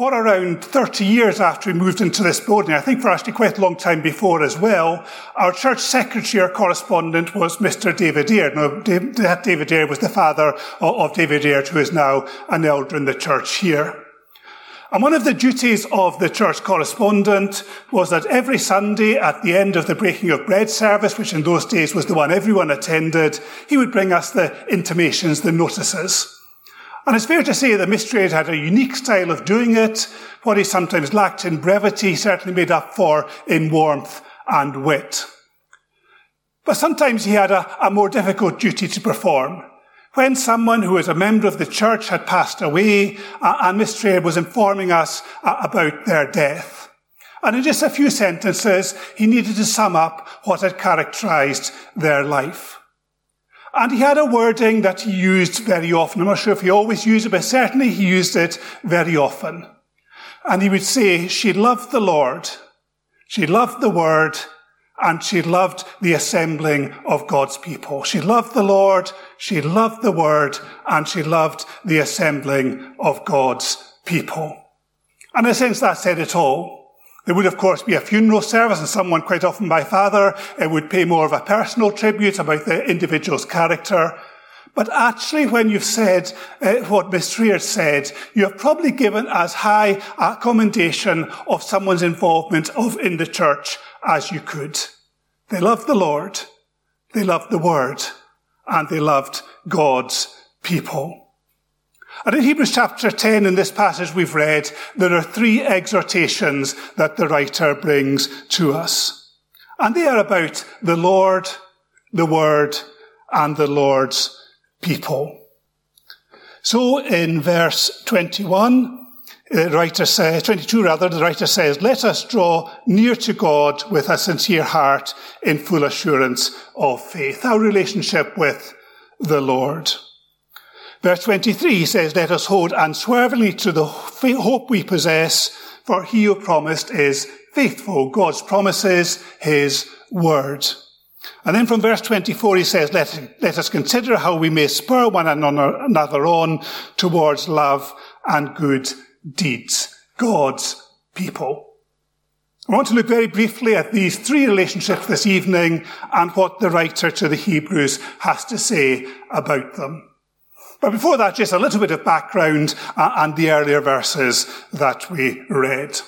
for around 30 years after we moved into this building, I think for actually quite a long time before as well, our church secretary or correspondent was Mr. David Aird. Now, that David Aird was the father of David Aird, who is now an elder in the church here. And one of the duties of the church correspondent was that every Sunday at the end of the breaking of bread service, which in those days was the one everyone attended, he would bring us the intimations, the notices. And it's fair to say that. Aird had a unique style of doing it. What he sometimes lacked in brevity certainly made up for in warmth and wit. But sometimes he had a, a more difficult duty to perform. When someone who was a member of the church had passed away, uh, and. Aird was informing us about their death. And in just a few sentences, he needed to sum up what had characterized their life. And he had a wording that he used very often. I'm not sure if he always used it, but certainly he used it very often. And he would say, she loved the Lord, she loved the word, and she loved the assembling of God's people. She loved the Lord, she loved the word, and she loved the assembling of God's people. And in a sense, that said it all. There would, of course, be a funeral service, and someone, quite often my father, would pay more of a personal tribute about the individual's character. But actually, when you've said uh, what Mr. Aird said, you have probably given as high a commendation of someone's involvement of, in the church as you could. They loved the Lord, they loved the Word, and they loved God's people. And in Hebrews chapter 10, in this passage we've read, there are three exhortations that the writer brings to us. And they are about the Lord, the Word, and the Lord's people. So in verse 21, the writer says, 22 rather, the writer says, let us draw near to God with a sincere heart in full assurance of faith. Our relationship with the Lord. Verse 23 says, Let us hold unswervingly to the hope we possess, for he who promised is faithful. God's promises, his word. And then from verse 24 he says, let, let us consider how we may spur one another on towards love and good deeds. God's people. I want to look very briefly at these three relationships this evening and what the writer to the Hebrews has to say about them. But before that, just a little bit of background uh, and the earlier verses that we read.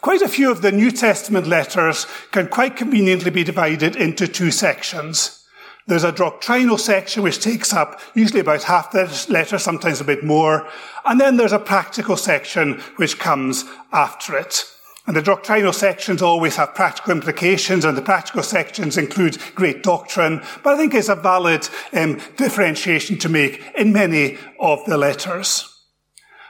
Quite a few of the New Testament letters can quite conveniently be divided into two sections. There's a doctrinal section which takes up usually about half the letter, sometimes a bit more. And then there's a practical section which comes after it. And the doctrinal sections always have practical implications, and the practical sections include great doctrine, but I think it's a valid um, differentiation to make in many of the letters.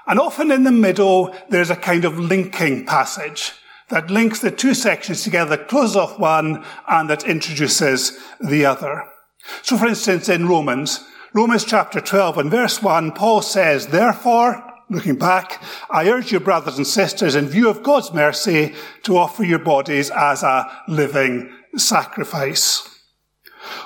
And often in the middle, there's a kind of linking passage that links the two sections together, closes off one, and that introduces the other. So for instance, in Romans, Romans chapter 12 and verse 1, Paul says, Therefore, looking back, I urge you, brothers and sisters, in view of God's mercy, to offer your bodies as a living sacrifice.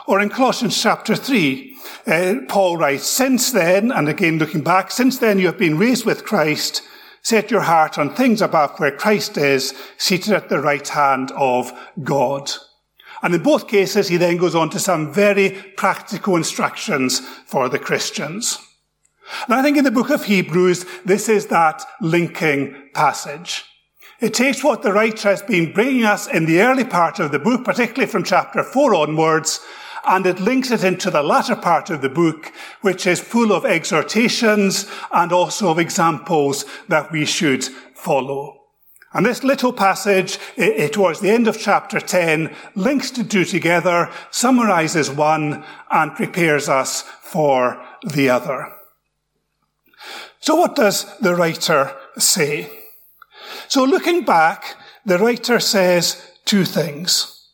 Or in Colossians chapter 3, uh, Paul writes, Since then, and again looking back, since then you have been raised with Christ, set your heart on things above where Christ is, seated at the right hand of God. And in both cases, he then goes on to some very practical instructions for the Christians. And I think in the book of Hebrews, this is that linking passage. It takes what the writer has been bringing us in the early part of the book, particularly from chapter 4 onwards, and it links it into the latter part of the book, which is full of exhortations and also of examples that we should follow. And this little passage, it, towards the end of chapter 10, links the two together, summarizes one, and prepares us for the other. So what does the writer say? So looking back, the writer says two things.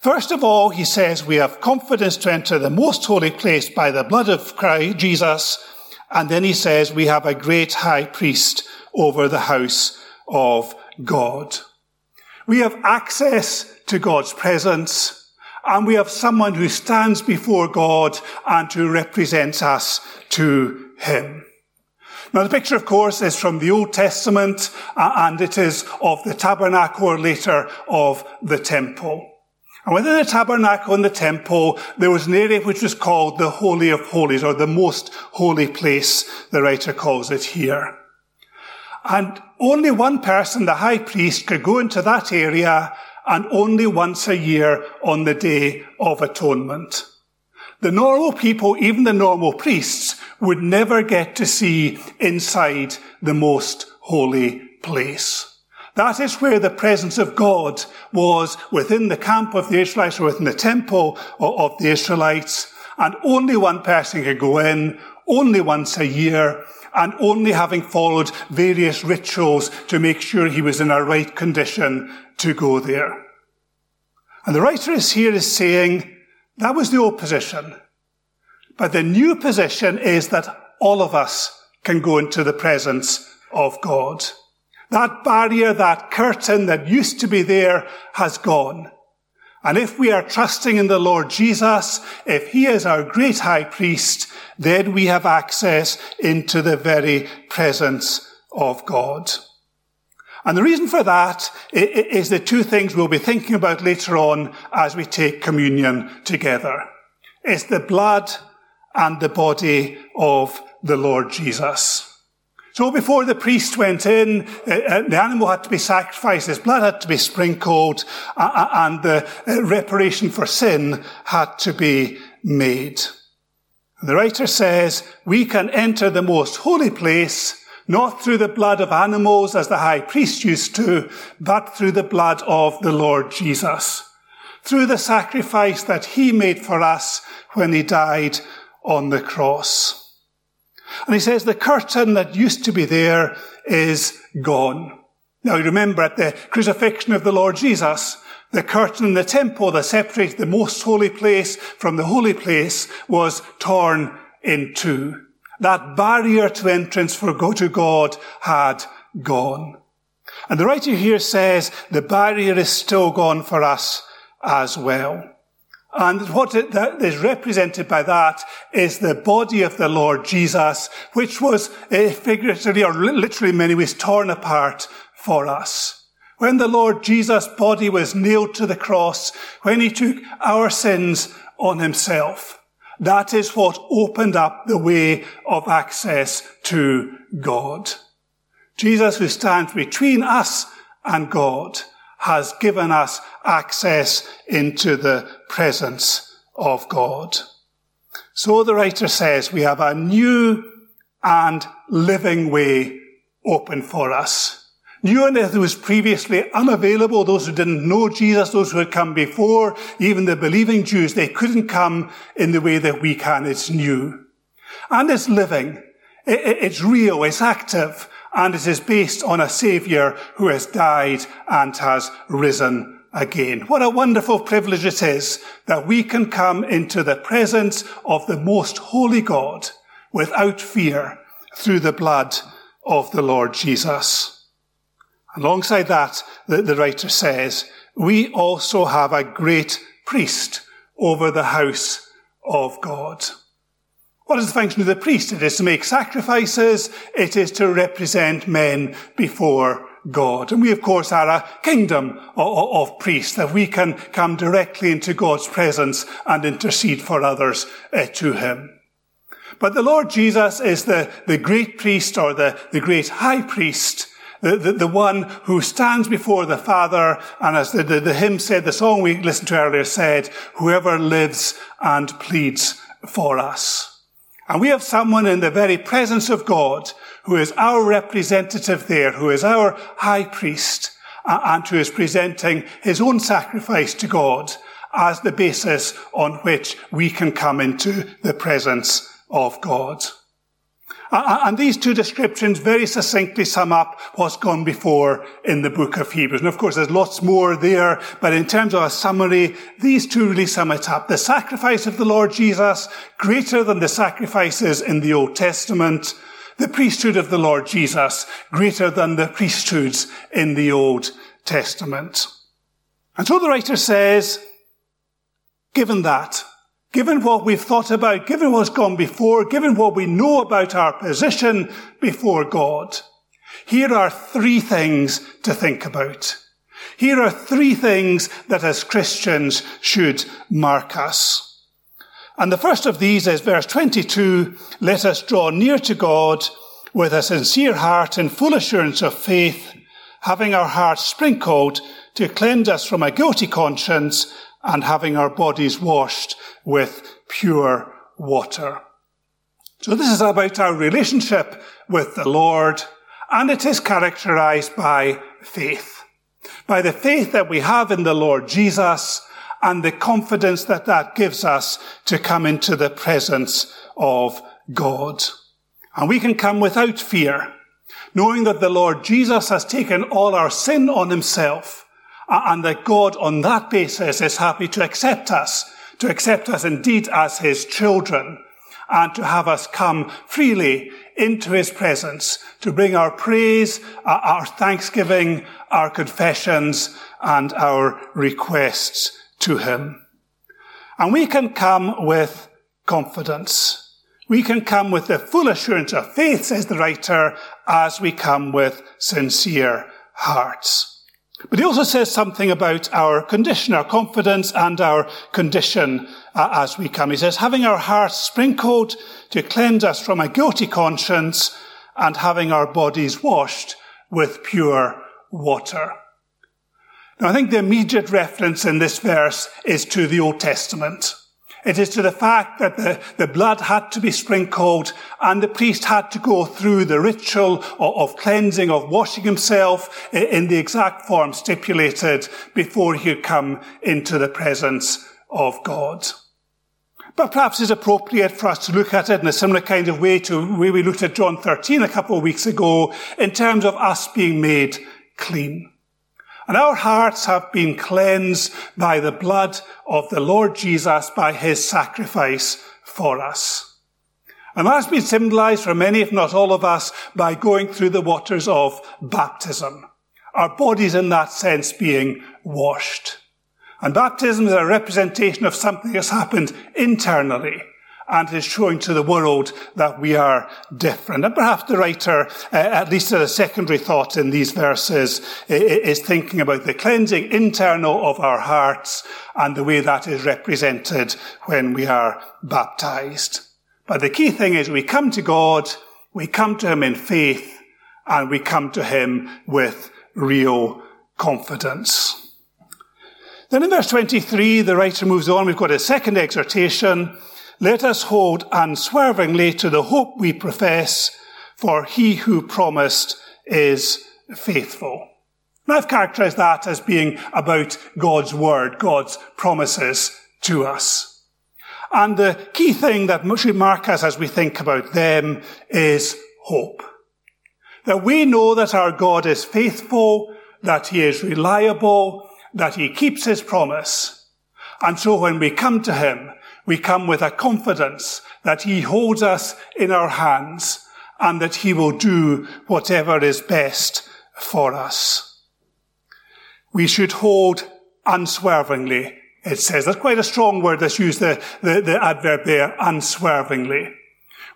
First of all, he says we have confidence to enter the most holy place by the blood of Christ, Jesus. And then he says we have a great high priest over the house of God. We have access to God's presence and we have someone who stands before God and who represents us to him. Now the picture, of course, is from the Old Testament, uh, and it is of the tabernacle or later of the temple. And within the tabernacle and the temple, there was an area which was called the Holy of Holies, or the most holy place, the writer calls it here. And only one person, the high priest, could go into that area and only once a year on the Day of Atonement. The normal people, even the normal priests, would never get to see inside the most holy place. That is where the presence of God was within the camp of the Israelites or within the temple of the Israelites. And only one person could go in, only once a year, and only having followed various rituals to make sure he was in a right condition to go there. And the writer is here is saying that was the old position. But the new position is that all of us can go into the presence of God. That barrier, that curtain that used to be there has gone. And if we are trusting in the Lord Jesus, if he is our great high priest, then we have access into the very presence of God. And the reason for that is the two things we'll be thinking about later on as we take communion together. It's the blood and the body of the Lord Jesus. So before the priest went in, uh, uh, the animal had to be sacrificed, his blood had to be sprinkled, uh, and the reparation for sin had to be made. The writer says, we can enter the most holy place not through the blood of animals as the high priest used to, but through the blood of the Lord Jesus. Through the sacrifice that he made for us when he died on the cross. And he says the curtain that used to be there is gone. Now you remember at the crucifixion of the Lord Jesus, the curtain in the temple that separated the most holy place from the holy place was torn in two. That barrier to entrance for go to God had gone. And the writer here says the barrier is still gone for us as well. And what is represented by that is the body of the Lord Jesus, which was figuratively or literally in many ways torn apart for us. When the Lord Jesus' body was nailed to the cross, when he took our sins on himself, that is what opened up the way of access to God. Jesus, who stands between us and God, has given us access into the presence of God. So the writer says we have a new and living way open for us. New and that was previously unavailable, those who didn't know Jesus, those who had come before, even the believing Jews, they couldn't come in the way that we can. It's new. And it's living. It's real. It's active and it is based on a Saviour who has died and has risen again. What a wonderful privilege it is that we can come into the presence of the most holy God without fear through the blood of the Lord Jesus. Alongside that, the, the writer says, we also have a great priest over the house of God. What is the function of the priest? It is to make sacrifices. It is to represent men before God. And we, of course, are a kingdom of, priests that we can come directly into God's presence and intercede for others uh, to him. But the Lord Jesus is the, the great priest or the, the great high priest, the, the, the one who stands before the Father. And as the, the, the hymn said, the song we listened to earlier said, whoever lives and pleads for us. And we have someone in the very presence of God who is our representative there, who is our high priest, and who is presenting his own sacrifice to God as the basis on which we can come into the presence of God. Uh, uh, and these two descriptions very succinctly sum up what's gone before in the book of Hebrews. And of course, there's lots more there, but in terms of a summary, these two really sum it up. The sacrifice of the Lord Jesus, greater than the sacrifices in the Old Testament. The priesthood of the Lord Jesus, greater than the priesthoods in the Old Testament. And so the writer says, given that, given what we've thought about, given what's gone before, given what we know about our position before God, here are three things to think about. Here are three things that as Christians should mark us. And the first of these is verse 22, let us draw near to God with a sincere heart and full assurance of faith, having our hearts sprinkled to cleanse us from a guilty conscience and having our bodies washed with pure water. So this is about our relationship with the Lord, and it is characterized by faith. By the faith that we have in the Lord Jesus and the confidence that that gives us to come into the presence of God. And we can come without fear, knowing that the Lord Jesus has taken all our sin on himself and that God on that basis is happy to accept us, to accept us indeed as his children and to have us come freely into his presence to bring our praise, our thanksgiving, our confessions and our requests to him. And we can come with confidence. We can come with the full assurance of faith, says the writer, as we come with sincere hearts. But he also says something about our condition, our confidence and our condition uh, as we come. He says, having our hearts sprinkled to cleanse us from a guilty conscience and having our bodies washed with pure water. Now, I think the immediate reference in this verse is to the Old Testament. It is to the fact that the, the blood had to be sprinkled and the priest had to go through the ritual of, of cleansing, of washing himself in the exact form stipulated before he could come into the presence of God. But perhaps it's appropriate for us to look at it in a similar kind of way to the way we looked at John 13 a couple of weeks ago in terms of us being made clean. And our hearts have been cleansed by the blood of the Lord Jesus by his sacrifice for us. And that's been symbolized for many, if not all of us, by going through the waters of baptism. Our bodies in that sense being washed. And baptism is a representation of something that's happened internally and is showing to the world that we are different. And perhaps the writer, uh, at least as a secondary thought in these verses, is thinking about the cleansing internal of our hearts and the way that is represented when we are baptized. But the key thing is we come to God, we come to Him in faith, and we come to Him with real confidence. Then in verse 23, the writer moves on. We've got a second exhortation let us hold unswervingly to the hope we profess, for he who promised is faithful. And I've characterized that as being about God's word, God's promises to us. And the key thing that should mark us as we think about them is hope. That we know that our God is faithful, that he is reliable, that he keeps his promise. And so when we come to him, we come with a confidence that he holds us in our hands and that he will do whatever is best for us. We should hold unswervingly, it says. That's quite a strong word that's used, the, the, the adverb there, unswervingly.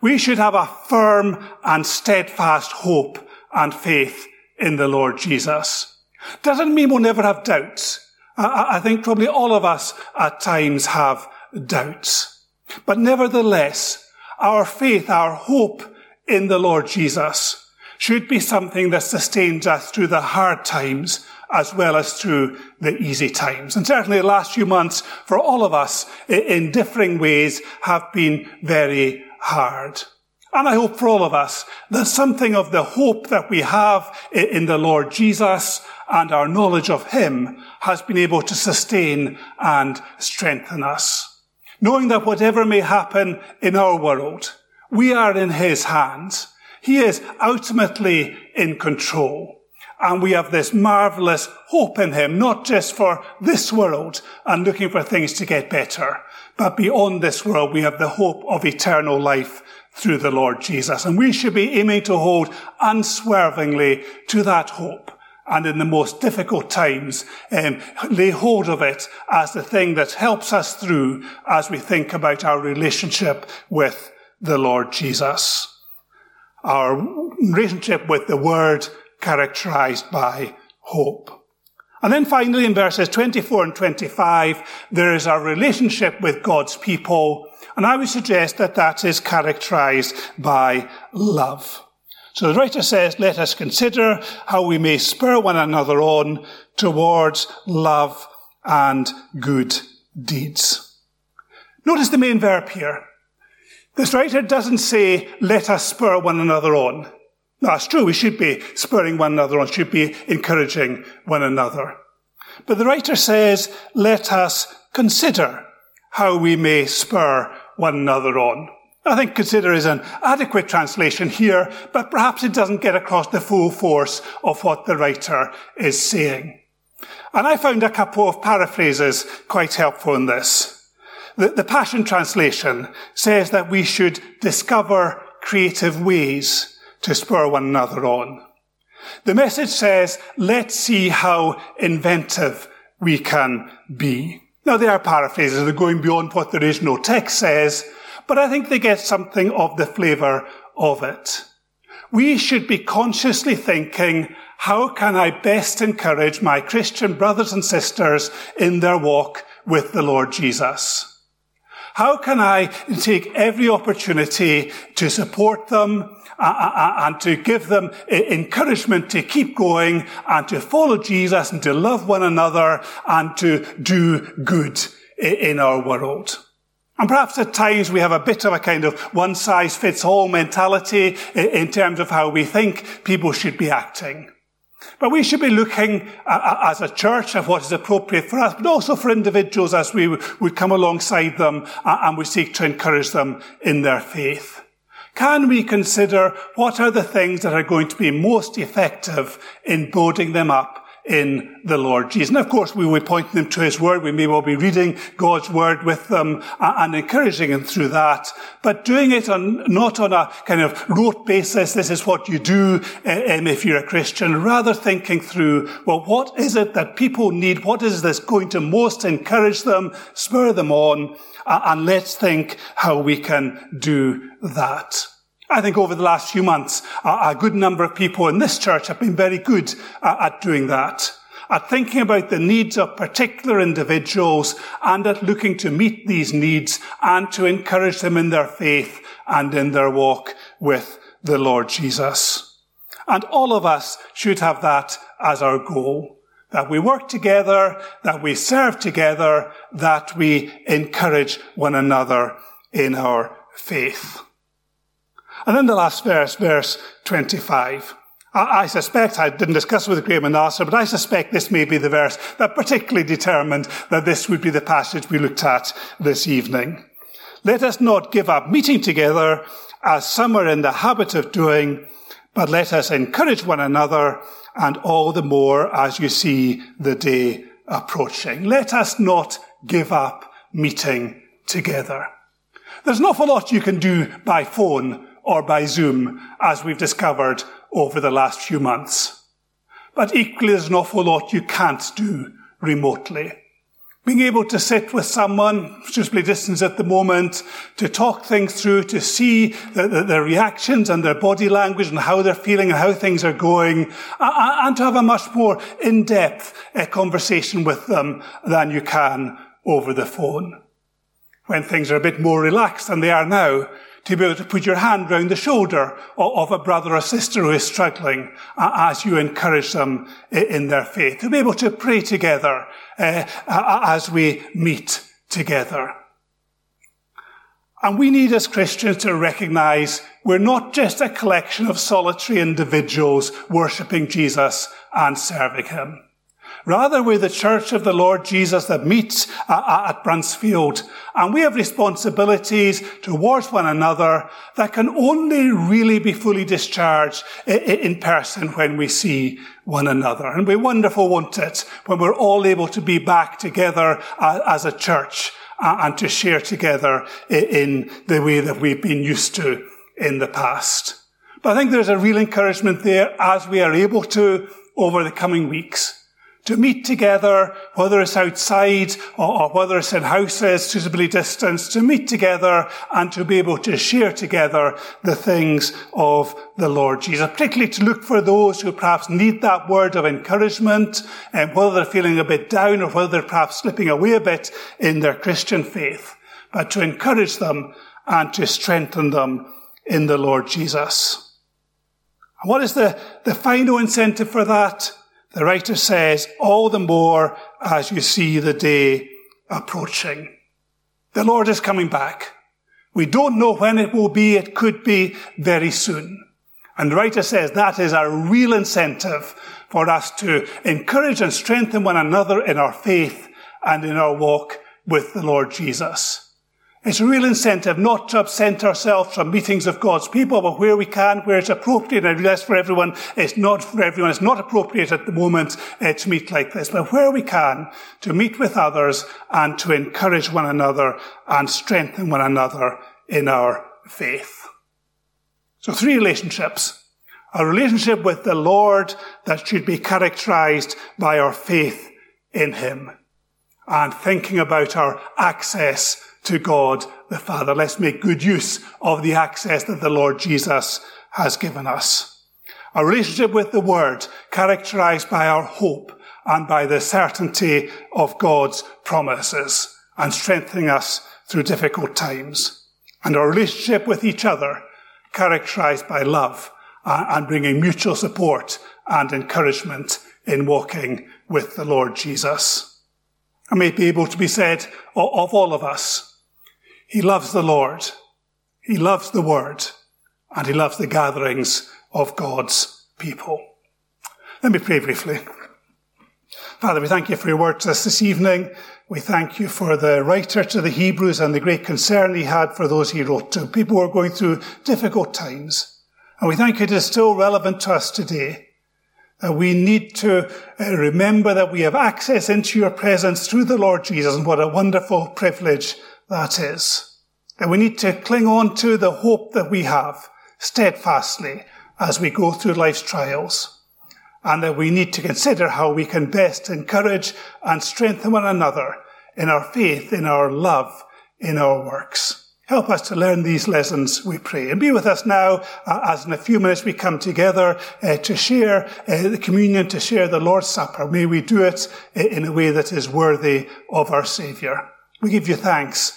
We should have a firm and steadfast hope and faith in the Lord Jesus. Doesn't mean we'll never have doubts. I, I think probably all of us at times have doubts. But nevertheless, our faith, our hope in the Lord Jesus should be something that sustains us through the hard times as well as through the easy times. And certainly the last few months for all of us in differing ways have been very hard. And I hope for all of us that something of the hope that we have in the Lord Jesus and our knowledge of Him has been able to sustain and strengthen us knowing that whatever may happen in our world, we are in his hands. He is ultimately in control. And we have this marvelous hope in him, not just for this world and looking for things to get better, but beyond this world, we have the hope of eternal life through the Lord Jesus. And we should be aiming to hold unswervingly to that hope and in the most difficult times, um, lay hold of it as the thing that helps us through as we think about our relationship with the Lord Jesus. Our relationship with the Word characterized by hope. And then finally in verses 24 and 25, there is our relationship with God's people. And I would suggest that that is characterized by love. So the writer says, let us consider how we may spur one another on towards love and good deeds. Notice the main verb here. This writer doesn't say, let us spur one another on. That's true. We should be spurring one another on, should be encouraging one another. But the writer says, let us consider how we may spur one another on. I think consider is an adequate translation here, but perhaps it doesn't get across the full force of what the writer is saying. And I found a couple of paraphrases quite helpful in this. The, the Passion Translation says that we should discover creative ways to spur one another on. The message says, let's see how inventive we can be. Now, they are paraphrases, they're going beyond what the original text says, but I think they get something of the flavour of it. We should be consciously thinking, how can I best encourage my Christian brothers and sisters in their walk with the Lord Jesus? How can I take every opportunity to support them uh, uh, uh, and to give them encouragement to keep going and to follow Jesus and to love one another and to do good in our world? And perhaps at times we have a bit of a kind of one size fits all mentality in terms of how we think people should be acting. But we should be looking as a church at what is appropriate for us, but also for individuals as we would come alongside them and we seek to encourage them in their faith. Can we consider what are the things that are going to be most effective in building them up in the Lord Jesus. And of course, we would point them to His Word. We may well be reading God's Word with them and encouraging them through that, but doing it on, not on a kind of rote basis. This is what you do um, if you're a Christian. Rather thinking through, well, what is it that people need? What is this going to most encourage them, spur them on? Uh, and let's think how we can do that. I think over the last few months, a good number of people in this church have been very good uh, at doing that. At thinking about the needs of particular individuals and at looking to meet these needs and to encourage them in their faith and in their walk with the Lord Jesus. And all of us should have that as our goal. That we work together, that we serve together, that we encourage one another in our faith. And then the last verse, verse 25. I, I suspect, I didn't discuss with Graham and Nasser, but I suspect this may be the verse that particularly determined that this would be the passage we looked at this evening. Let us not give up meeting together as some are in the habit of doing, but let us encourage one another and all the more as you see the day approaching. Let us not give up meeting together. There's an awful lot you can do by phone or by Zoom, as we've discovered over the last few months. But equally, there's an awful lot you can't do remotely. Being able to sit with someone, suitably distance at the moment, to talk things through, to see the, the, their reactions and their body language and how they're feeling and how things are going, and to have a much more in-depth uh, conversation with them than you can over the phone. When things are a bit more relaxed than they are now, to be able to put your hand round the shoulder of a brother or sister who is struggling as you encourage them in their faith. To be able to pray together uh, as we meet together. And we need as Christians to recognize we're not just a collection of solitary individuals worshipping Jesus and serving him. Rather, we're the church of the Lord Jesus that meets at Bransfield, and we have responsibilities towards one another that can only really be fully discharged in person when we see one another. And we're wonderful, won't it, when we're all able to be back together uh, as a church uh, and to share together in the way that we've been used to in the past. But I think there's a real encouragement there as we are able to over the coming weeks to meet together, whether it's outside or, or, whether it's in houses suitably distanced, to meet together and to be able to share together the things of the Lord Jesus, particularly to look for those who perhaps need that word of encouragement, and whether they're feeling a bit down or whether they're perhaps slipping away a bit in their Christian faith, but to encourage them and to strengthen them in the Lord Jesus. And what is the, the final incentive for that? The writer says, all the more as you see the day approaching. The Lord is coming back. We don't know when it will be. It could be very soon. And the writer says that is a real incentive for us to encourage and strengthen one another in our faith and in our walk with the Lord Jesus. It's a real incentive not to absent ourselves from meetings of God's people, but where we can, where it's appropriate. And realize for everyone, it's not for everyone, it's not appropriate at the moment uh, to meet like this, but where we can, to meet with others and to encourage one another and strengthen one another in our faith. So three relationships. A relationship with the Lord that should be characterized by our faith in Him and thinking about our access to God the Father. Let's make good use of the access that the Lord Jesus has given us. A relationship with the Word characterized by our hope and by the certainty of God's promises and strengthening us through difficult times. And a relationship with each other characterized by love uh, and bringing mutual support and encouragement in walking with the Lord Jesus. I may be able to be said of all of us he loves the Lord. He loves the Word. And he loves the gatherings of God's people. Let me pray briefly. Father, we thank you for your word to us this evening. We thank you for the writer to the Hebrews and the great concern he had for those he wrote to. People who are going through difficult times. And we thank you it is still relevant to us today. That we need to uh, remember that we have access into your presence through the Lord Jesus and what a wonderful privilege that is. That we need to cling on to the hope that we have steadfastly as we go through life's trials. And that we need to consider how we can best encourage and strengthen one another in our faith, in our love, in our works. Help us to learn these lessons, we pray. And be with us now uh, as in a few minutes we come together uh, to share uh, the communion, to share the Lord's Supper. May we do it uh, in a way that is worthy of our Saviour. We give you thanks